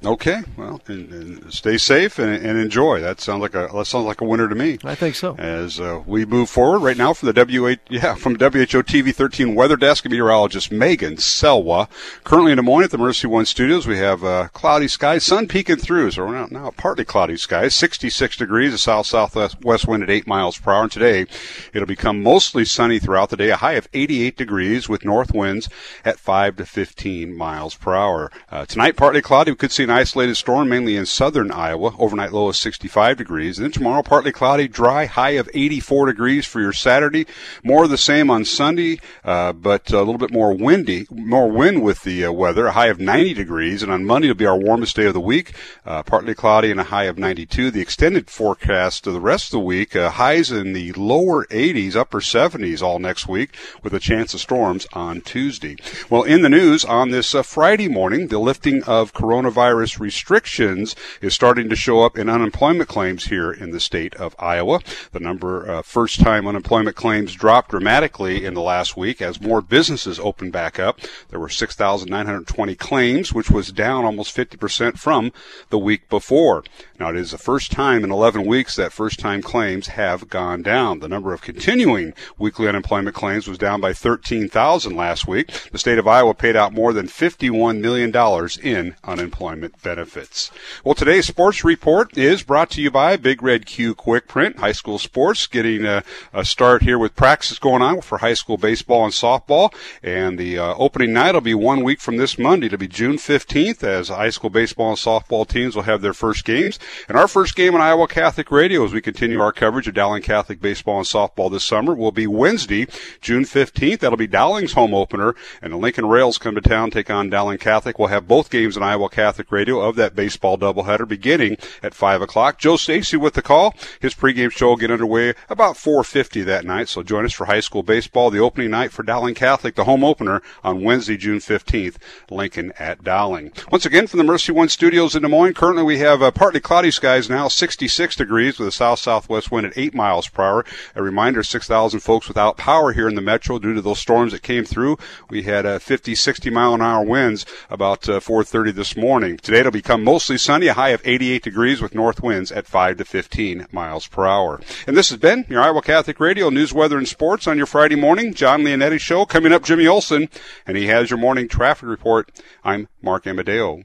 Okay, well, and, and stay safe and, and, enjoy. That sounds like a that sounds like a winner to me. I think so. As uh, we move forward right now from the WH yeah from WHO TV 13 weather desk, meteorologist Megan Salois. Currently in Des Moines at the Mercy One Studios, we have uh, cloudy skies, sun peeking through. So we're now, now partly cloudy skies, 66 degrees, a south southwest west wind at 8 miles per hour. And today it'll become mostly sunny throughout the day, a high of 88 degrees with north winds at 5 to 15 miles per hour. Uh, tonight partly cloudy. We could see an isolated storm mainly in southern Iowa. Overnight low of 65 degrees. And then tomorrow, partly cloudy, dry, high of 84 degrees for your Saturday. More of the same on Sunday, uh, but a little bit more windy, more wind with the uh, weather. A high of 90 degrees. And on Monday, it'll be our warmest day of the week. Uh, partly cloudy and a high of 92. The extended forecast of the rest of the week, uh, highs in the lower 80s, upper 70s all next week with a chance of storms on Tuesday. Well, in the news on this uh, Friday morning, the lifting of coronavirus restrictions is starting to show up in unemployment claims here in the state of Iowa. The number uh, of first time unemployment claims dropped dramatically in the last week as more businesses opened back up. There were 6,920 claims, which was down almost 50% from the week before. Now, it is the first time in 11 weeks that first time claims have gone down. The number of continuing weekly unemployment claims was down by 13,000 last week. The state of Iowa paid out more than $51 million in unemployment benefits. Well, today's sports report is brought to you by Big Red Q Quick Print. High school sports getting a, a start here with practice going on for high school baseball and softball. And the uh, opening night will be one week from this Monday. It'll be June 15th as high school baseball and softball teams will have their first games. And our first game on Iowa Catholic Radio as we continue our coverage of Dowling Catholic baseball and softball this summer will be Wednesday, June 15th. That'll be Dowling's home opener. And the Lincoln Rails come to town, take on Dowling Catholic. We'll have both games on Iowa Catholic Radio of that baseball doubleheader beginning at 5 o'clock. Joe Stacy with the call. His pregame show will get underway about 4.50 that night. So join us for high school baseball, the opening night for Dowling Catholic, the home opener on Wednesday, June 15th, Lincoln at Dowling. Once again, from the Mercy One Studios in Des Moines, currently we have uh, partly cloudy skies now, 66 degrees with a south-southwest wind at 8 miles per hour. A reminder, 6,000 folks without power here in the metro due to those storms that came through. We had uh, 50, 60 mile an hour winds about uh, 4.30 this morning. Today it'll become mostly sunny, a high of 88 degrees with north winds at 5 to 15 miles per hour. And this has been your Iowa Catholic Radio News, Weather, and Sports on your Friday morning. Jon Leonetti Show. Coming up, Jimmy Olson, and he has your morning traffic report. I'm Mark Amadeo.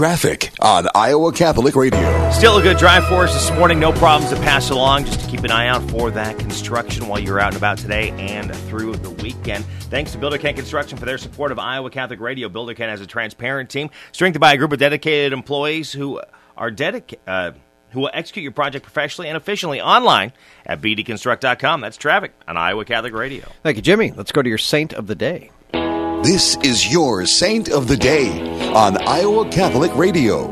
Traffic on Iowa Catholic Radio. Still a good drive for us this morning. No problems to pass along. Just to keep an eye out for that construction while you're out and about today and through the weekend. Thanks to Builder Ken Construction for their support of Iowa Catholic Radio. Builder Ken has a transparent team strengthened by a group of dedicated employees who are dedicated. Uh, who will execute your project professionally and efficiently online at bdconstruct.com. That's traffic on Iowa Catholic Radio. Thank you, Jimmy. Let's go to your saint of the day. This is your Saint of the Day on Iowa Catholic Radio.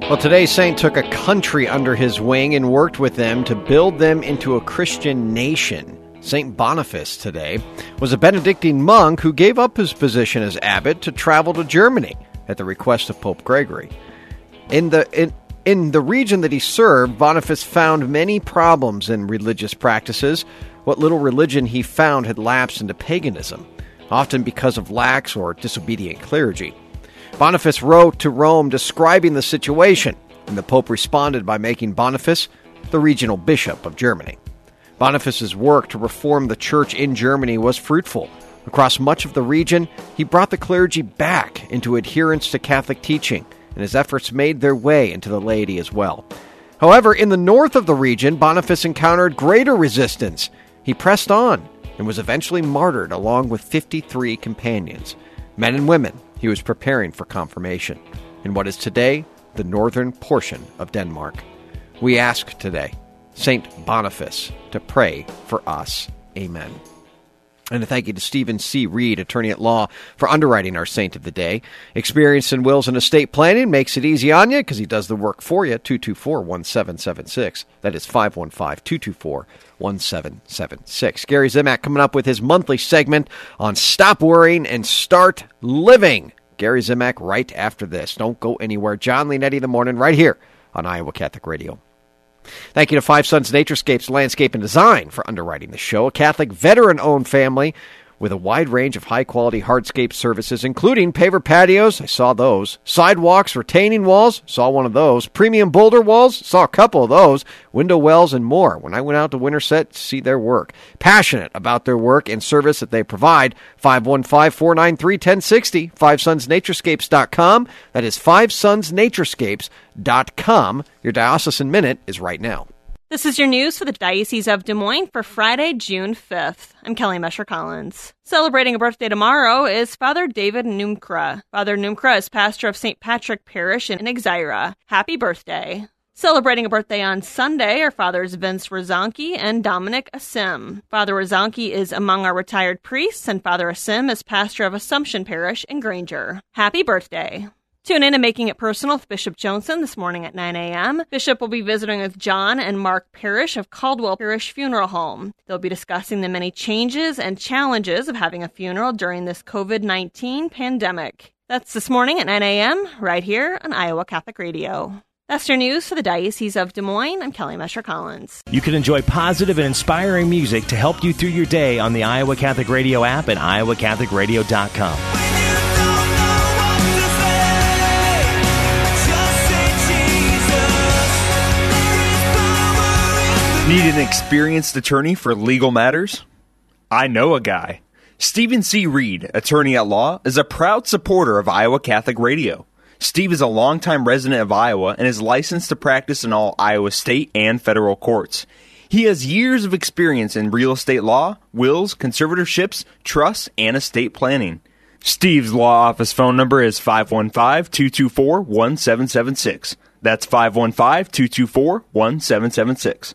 Well, today's saint took a country under his wing and worked with them to build them into a Christian nation. St. Boniface today was a Benedictine monk who gave up his position as abbot to travel to Germany at the request of Pope Gregory. In the in, in the region that he served, Boniface found many problems in religious practices. What little religion he found had lapsed into paganism, often because of lax or disobedient clergy. Boniface wrote to Rome describing the situation, and the Pope responded by making Boniface the regional bishop of Germany. Boniface's work to reform the church in Germany was fruitful. Across much of the region, he brought the clergy back into adherence to Catholic teaching, and his efforts made their way into the laity as well. However, in the north of the region, Boniface encountered greater resistance. He pressed on and was eventually martyred along with 53 companions, men and women he was preparing for confirmation in what is today the northern portion of Denmark. We ask today, Saint Boniface, to pray for us. Amen. And a thank you to Stephen C. Reed, attorney at law, for underwriting our saint of the day. Experience in wills and estate planning makes it easy on you because he does the work for you. 224 1776. That is 515 224 1776. Gary Zimak coming up with his monthly segment on Stop Worrying and Start Living. Gary Zimak right after this. Don't go anywhere. Jon Leonetti the morning right here on Iowa Catholic Radio. Thank you to Five Sons Naturescapes Landscape and Design for underwriting the show, a Catholic veteran owned family with a wide range of high quality hardscape services, including paver patios. I saw those. Sidewalks, retaining walls. Saw one of those. Premium boulder walls. Saw a couple of those. Window wells and more. When I went out to Winterset to see their work. Passionate about their work and service that they provide. 515 493 1060. FiveSonsNaturescapes.com. That is FiveSonsNaturescapes.com. Your Diocesan Minute is right now. This is your news for the Diocese of Des Moines for Friday, June 5th. I'm Kelly Mescher Collins. Celebrating a birthday tomorrow is Father David Numkra. Father Numkra is pastor of St. Patrick Parish in Exira. Happy birthday. Celebrating a birthday on Sunday are Fathers Vince Rozanki and Dominic Asim. Father Rozanki is among our retired priests, and Father Asim is pastor of Assumption Parish in Granger. Happy birthday. Tune in to Making It Personal with Bishop Johnson this morning at 9 a.m. Bishop will be visiting with John and Mark Parrish of Caldwell Parrish Funeral Home. They'll be discussing the many changes and challenges of having a funeral during this COVID 19 pandemic. That's this morning at 9 a.m. right here on Iowa Catholic Radio. That's your news for the Diocese of Des Moines. I'm Kelly Mescher Collins. You can enjoy positive and inspiring music to help you through your day on the Iowa Catholic Radio app and iowacatholicradio.com. Need an experienced attorney for legal matters? I know a guy. Stephen C. Reed, attorney at law, is a proud supporter of Iowa Catholic Radio. Steve is a longtime resident of Iowa and is licensed to practice in all Iowa state and federal courts. He has years of experience in real estate law, wills, conservatorships, trusts, and estate planning. Steve's law office phone number is 515 224 1776. That's 515 224 1776.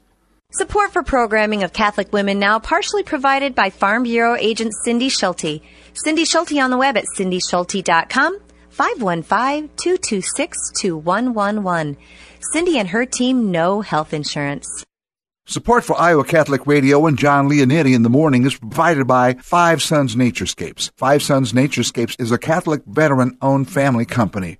Support for programming of Catholic Women Now partially provided by Farm Bureau agent Cindy Schulte. Cindy Schulte on the web at cindyschulte.com. 515 226 2111. Cindy and her team know health insurance. Support for Iowa Catholic Radio and John Leonetti in the morning is provided by Five Sons Naturescapes. Five Sons Naturescapes is a Catholic veteran owned family company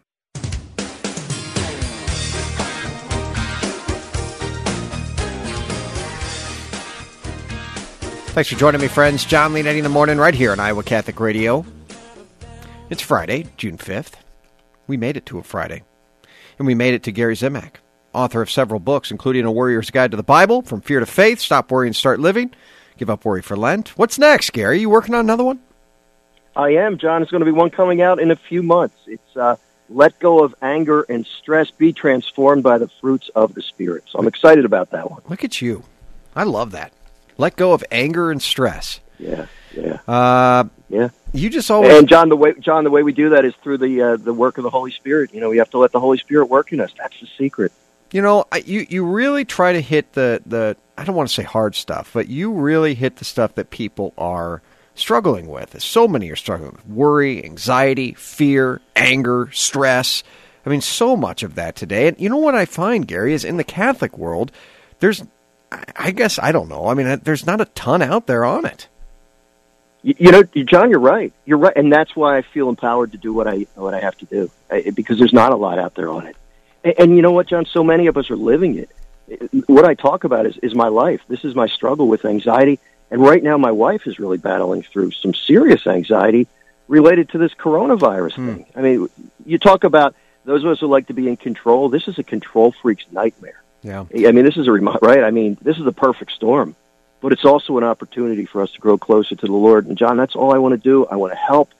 Thanks for joining me, friends. Jon Leonetti in the morning, right here on Iowa Catholic Radio. It's Friday, June 5th. We made it to a Friday. And we made it to Gary Zimak, author of several books, including A Warrior's Guide to the Bible, From Fear to Faith, Stop Worrying, Start Living, Give Up Worry for Lent. What's next, Gary? You working on another one? I am, Jon. It's going to be one coming out in a few months. It's uh, Let Go of Anger and Stress, Be Transformed by the Fruits of the Spirit. So I'm excited about that one. Look at you. I love that. Let go of anger and stress. Yeah, yeah. Uh, yeah. You just always And Jon, the way Jon, the way we do that is through the uh, the work of the Holy Spirit. You know, we have to let the Holy Spirit work in us. That's the secret. You know, I- you you really try to hit the the I don't want to say hard stuff, but you really hit the stuff that people are struggling with. So many are struggling with worry, anxiety, fear, anger, stress. I mean, so much of that today. And you know what I find, Gary, is in the Catholic world, there's I- guess I don't know. I mean, there's not a ton out there on it. You, know, Jon, you're right. You're right, and that's why I feel empowered to do what I what I have to do I, because there's not a lot out there on it. And, and you know what, Jon? So many of us are living it. What I talk about is is my life. This is my struggle with anxiety, and right now my wife is really battling through some serious anxiety related to this coronavirus hmm. thing. I mean, you talk about those of us who like to be in control. This is a control freak's nightmare. Yeah. I mean, this is a right. I mean, this is a perfect storm, but it's also an opportunity for us to grow closer to the Lord. And Jon, that's all I want to do. I want to help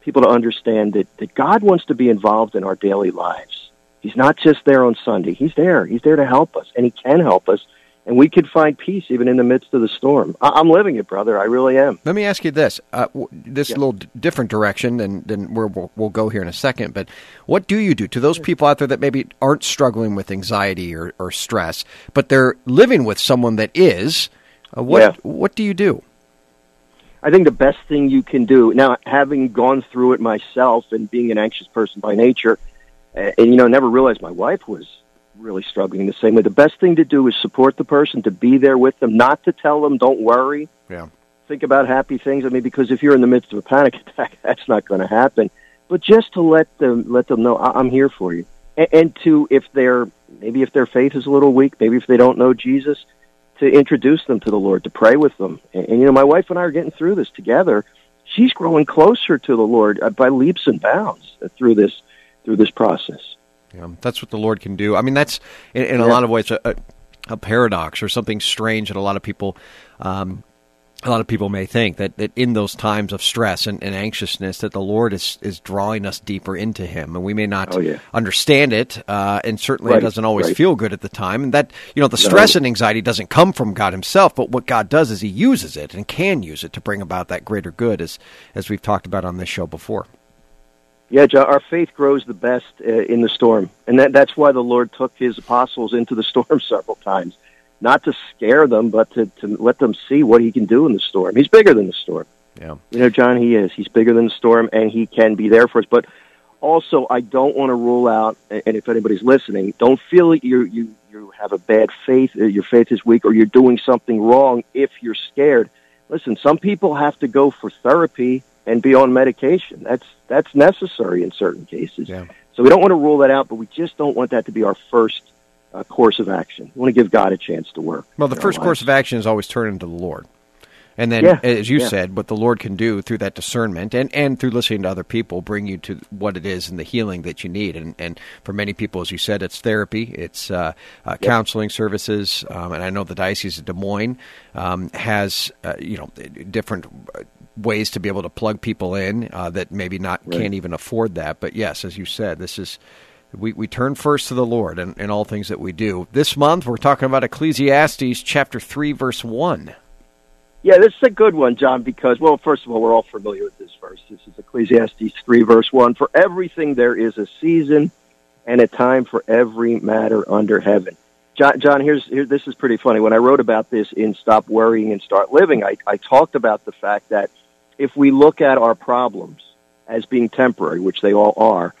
people to understand that that God wants to be involved in our daily lives. He's not just there on Sunday. He's there. He's there to help us, and He can help us. And we can find peace even in the midst of the storm. I- I'm living it, brother. I really am. Let me ask you this: uh, w- this little d- different direction than than where we'll, we'll go here in a second. But what do you do to those people out there that maybe aren't struggling with anxiety or, or stress, but they're living with someone that is? Uh, what Yeah. what do you do? I think the best thing you can do now, having gone through it myself and being an anxious person by nature, uh, and you know, never realized my wife was really struggling the same way. The best thing to do is support the person, to be there with them, not to tell them, "Don't worry." Yeah. Think about happy things. I mean, because if you're in the midst of a panic attack, that's not going to happen. But just to let them let them know, I- I'm here for you, and, and to if they're maybe if their faith is a little weak, maybe if they don't know Jesus, to introduce them to the Lord, to pray with them. And, and you know, my wife and I are getting through this together. She's growing closer to the Lord uh, by leaps and bounds through this through this process. Yeah, that's what the Lord can do. I mean, that's in, in a lot of ways a, a, a paradox or something strange that a lot of people, um, a lot of people may think that, that in those times of stress and, and anxiousness, that the Lord is is drawing us deeper into Him, and we may not Oh, yeah. understand it, uh, and certainly Right, it doesn't always right. feel good at the time. And that you know, the No. stress and anxiety doesn't come from God Himself, but what God does is He uses it and can use it to bring about that greater good, as as we've talked about on this show before. Yeah, Jon, our faith grows the best uh, in the storm, and that, that's why the Lord took His apostles into the storm several times, not to scare them, but to, to let them see what He can do in the storm. He's bigger than the storm. Yeah. You know, Jon, He is. He's bigger than the storm, and He can be there for us. But also, I don't want to rule out, and if anybody's listening, don't feel that you you you have a bad faith, uh, your faith is weak, or you're doing something wrong if you're scared. Listen, some people have to go for therapy and be on medication. That's that's necessary in certain cases. Yeah. So we don't want to rule that out, but we just don't want that to be our first uh, course of action. We want to give God a chance to work. Well, the first course of action is always turning to the Lord. And then, Yeah, as you yeah. said, what the Lord can do through that discernment and, and through listening to other people bring you to what it is and the healing that you need. And, and for many people, as you said, it's therapy, it's uh, uh, counseling services. Um, and I know the Diocese of Des Moines um, has, uh, you know, different uh, ways to be able to plug people in uh, that maybe not Right. can't even afford that. But yes, as you said, this is we, we turn first to the Lord in, in all things that we do. This month, we're talking about Ecclesiastes chapter 3, verse 1. Yeah, this is a good one, Jon, because, well, first of all, we're all familiar with this verse. This is Ecclesiastes 3, verse 1. For everything there is a season and a time for every matter under heaven. Jon, Jon here's, here, this is pretty funny. When I wrote about this in Stop Worrying and Start Living, I, I talked about the fact that if we look at our problems as being temporary, which they all are,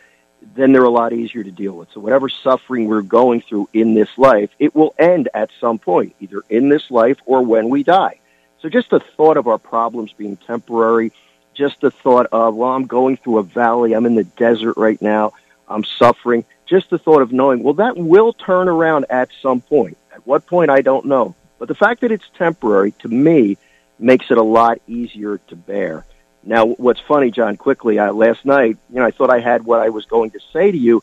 then they're a lot easier to deal with. So whatever suffering we're going through in this life, it will end at some point, either in this life or when we die. So just the thought of our problems being temporary, just the thought of, well, I'm going through a valley, I'm in the desert right now, I'm suffering, just the thought of knowing, well, that will turn around at some point. At what point, I don't know. But the fact that it's temporary, to me, makes it a lot easier to bear. Now, what's funny, Jon, quickly, uh, last night, you know, I thought I had what I was going to say to you,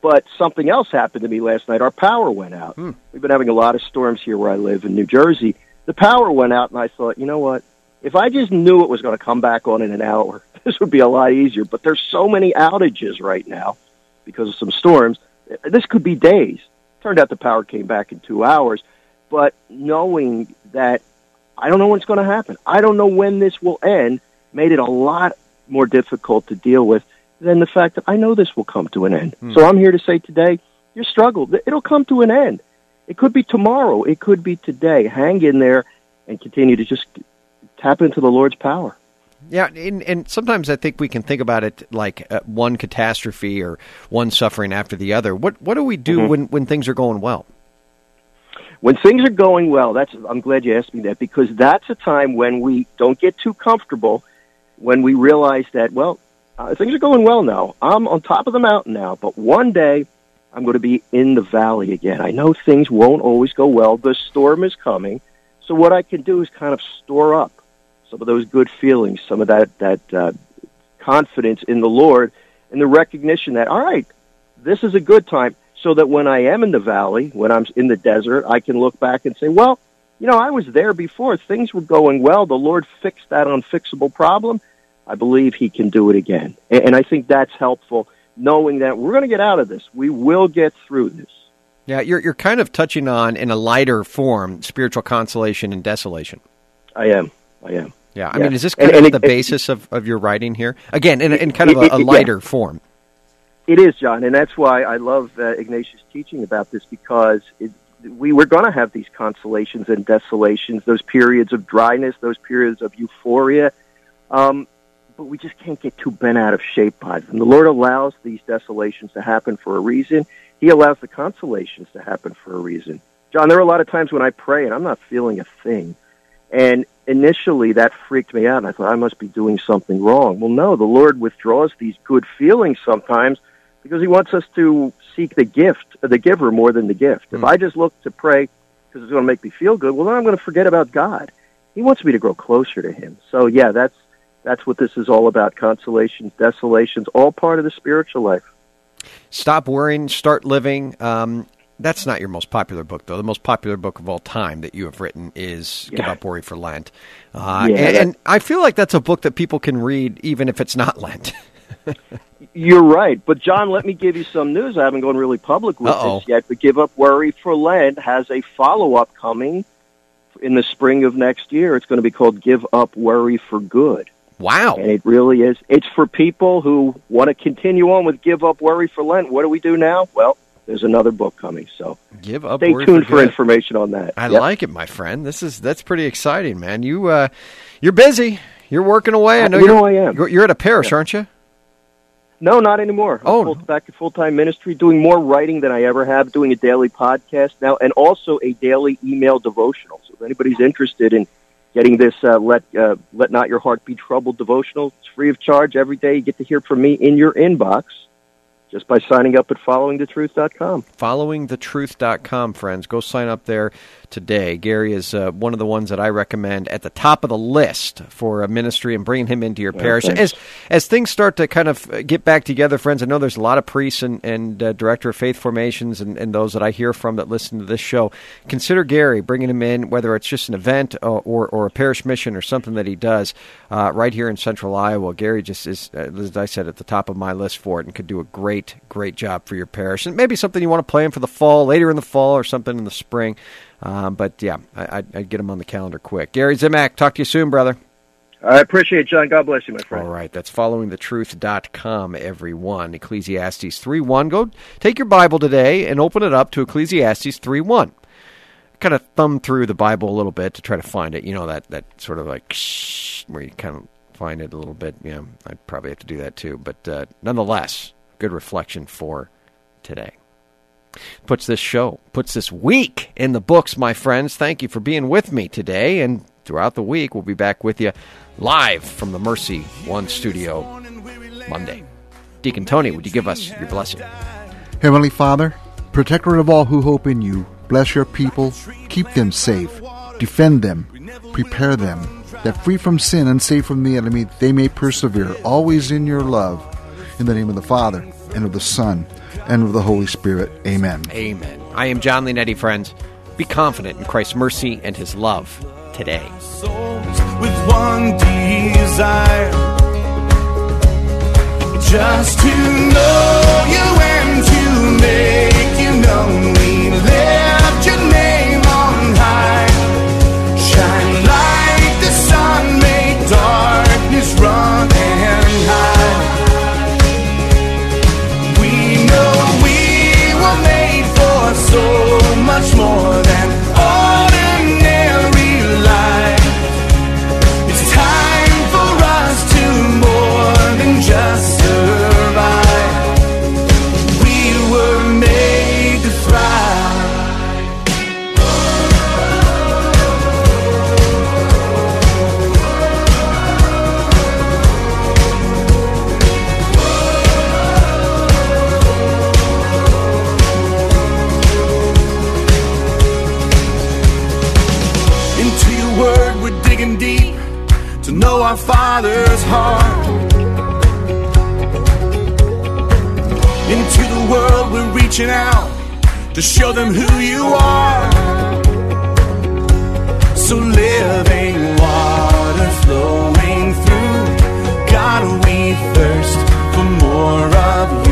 but something else happened to me last night. Our power went out. Hmm. We've been having a lot of storms here where I live in New Jersey. The power went out, and I thought, you know what? If I just knew it was going to come back on in an hour, this would be a lot easier. But there's so many outages right now because of some storms. This could be days. Turned out the power came back in two hours. But knowing that I don't know what's going to happen, I don't know when this will end, made it a lot more difficult to deal with than the fact that I know this will come to an end. Hmm. So I'm here to say today, your struggle, it'll come to an end. It could be tomorrow. It could be today. Hang in there and continue to just tap into the Lord's power. Yeah, and, and sometimes I think we can think about it like uh, one catastrophe or one suffering after the other. What what do we do Mhm. when, when things are going well? When things are going well, that's I'm glad you asked me that because that's a time when we don't get too comfortable when we realize that well, uh, things are going well now. I'm on top of the mountain now, but one day I'm going to be in the valley again. I know things won't always go well. The storm is coming. So what I can do is kind of store up some of those good feelings, some of that that uh, confidence in the Lord, and the recognition that all right, this is a good time. So that when I am in the valley, when I'm in the desert, I can look back and say, well, you know, I was there before. Things were going well. The Lord fixed that unfixable problem. I believe He can do it again. And, and I think that's helpful, knowing that we're going to get out of this. We will get through this. Yeah, you're you're kind of touching on in a lighter form spiritual consolation and desolation. I am. I am. Yeah, I Yeah. mean, is this kind and of it- the it- basis of, of your writing here? Again, in, in kind of It- a, a it- yeah. lighter form. It is, Jon, and that's why I love uh, Ignatius' teaching about this because it, we were going to have these consolations and desolations, those periods of dryness, those periods of euphoria, um, but we just can't get too bent out of shape by them. The Lord allows these desolations to happen for a reason. He allows the consolations to happen for a reason. Jon, there are a lot of times when I pray and I'm not feeling a thing. And initially that freaked me out and I thought I must be doing something wrong. Well, no, the Lord withdraws these good feelings sometimes because he wants us to seek the gift, of the giver more than the gift. If I just look to pray because it's going to make me feel good, well, then I'm going to forget about God. He wants me to grow closer to him. So yeah, that's, that's what this is all about. Consolations, desolations, all part of the spiritual life. Stop worrying, start living. Um, that's not your most popular book, though. The most popular book of all time that you have written is Give Up Worry for Lent. Uh, Yeah, and, and I feel like that's a book that people can read even if it's not Lent. You're right. But, Jon, let me give you some news. I haven't gone really public with Uh-oh. this yet, but Give Up Worry for Lent has a follow up coming in the spring of next year. It's going to be called Give Up Worry for Good. Wow. And it really is. It's for people who want to continue on with Give Up Worry for Lent. What do we do now? Well, there's another book coming. So Give Up stay Worry tuned for for information on that. I Yep. like it, my friend. This is that's pretty exciting, man. You uh, you're busy. You're working away. I Uh, know you know I am. You're, you're at a parish, aren't you? No, not anymore. I'm Oh. full, back to full time ministry, doing more writing than I ever have, doing a daily podcast now, and also a daily email devotional. So if anybody's interested in getting this uh, let uh, let not your heart be troubled devotional, it's free of charge every day. You get to hear from me in your inbox just by signing up at followingthetruth.com. followingthetruth.com friends. Go sign up there today. Gary is uh, one of the ones that i recommend at the top of the list for a ministry and bringing him into your Yeah, parish. thanks. as as things start to kind of uh, get back together friends i know there's a lot of priests and, and uh, director of faith formations and, and those that i hear from that listen to this show. Consider gary bringing him in whether it's just an event or, or, or a parish mission or something that he does uh, right here in central iowa. Gary just is uh, as i said at the top of my list for it and could do a great great job for your parish and maybe something you want to plan for the fall later in the fall or something in the spring Uh, but yeah, I, I'd, I'd get them on the calendar quick. Gary Zimak, talk to you soon, brother. I appreciate it, Jon. God bless you, my friend. All right, that's followingthetruth.com, everyone. Ecclesiastes 3 1. Go take your Bible today and open it up to Ecclesiastes 3 1. Kind of thumb through the Bible a little bit to try to find it. You know, that, that sort of like shh, where you kind of find it a little bit. Yeah, I'd probably have to do that too. But uh, nonetheless, good reflection for today. Puts this show, puts this week in the books, my friends. Thank you for being with me today and throughout the week. We'll be back with you live from the Mercy One studio Monday. Deacon Tony, would you give us your blessing? Heavenly Father, protector of all who hope in you, bless your people, keep them safe, defend them, prepare them, that free from sin and safe from the enemy, they may persevere always in your love. In the name of the Father, and of the Son, and of the Holy Spirit. Amen. Amen. I am Jon Leonetti, friends. Be confident in Christ's mercy and his love today. with one desire just to know you and to make you known. We much more reaching out to show them who you are. So living water flowing through, God, we thirst for more of you.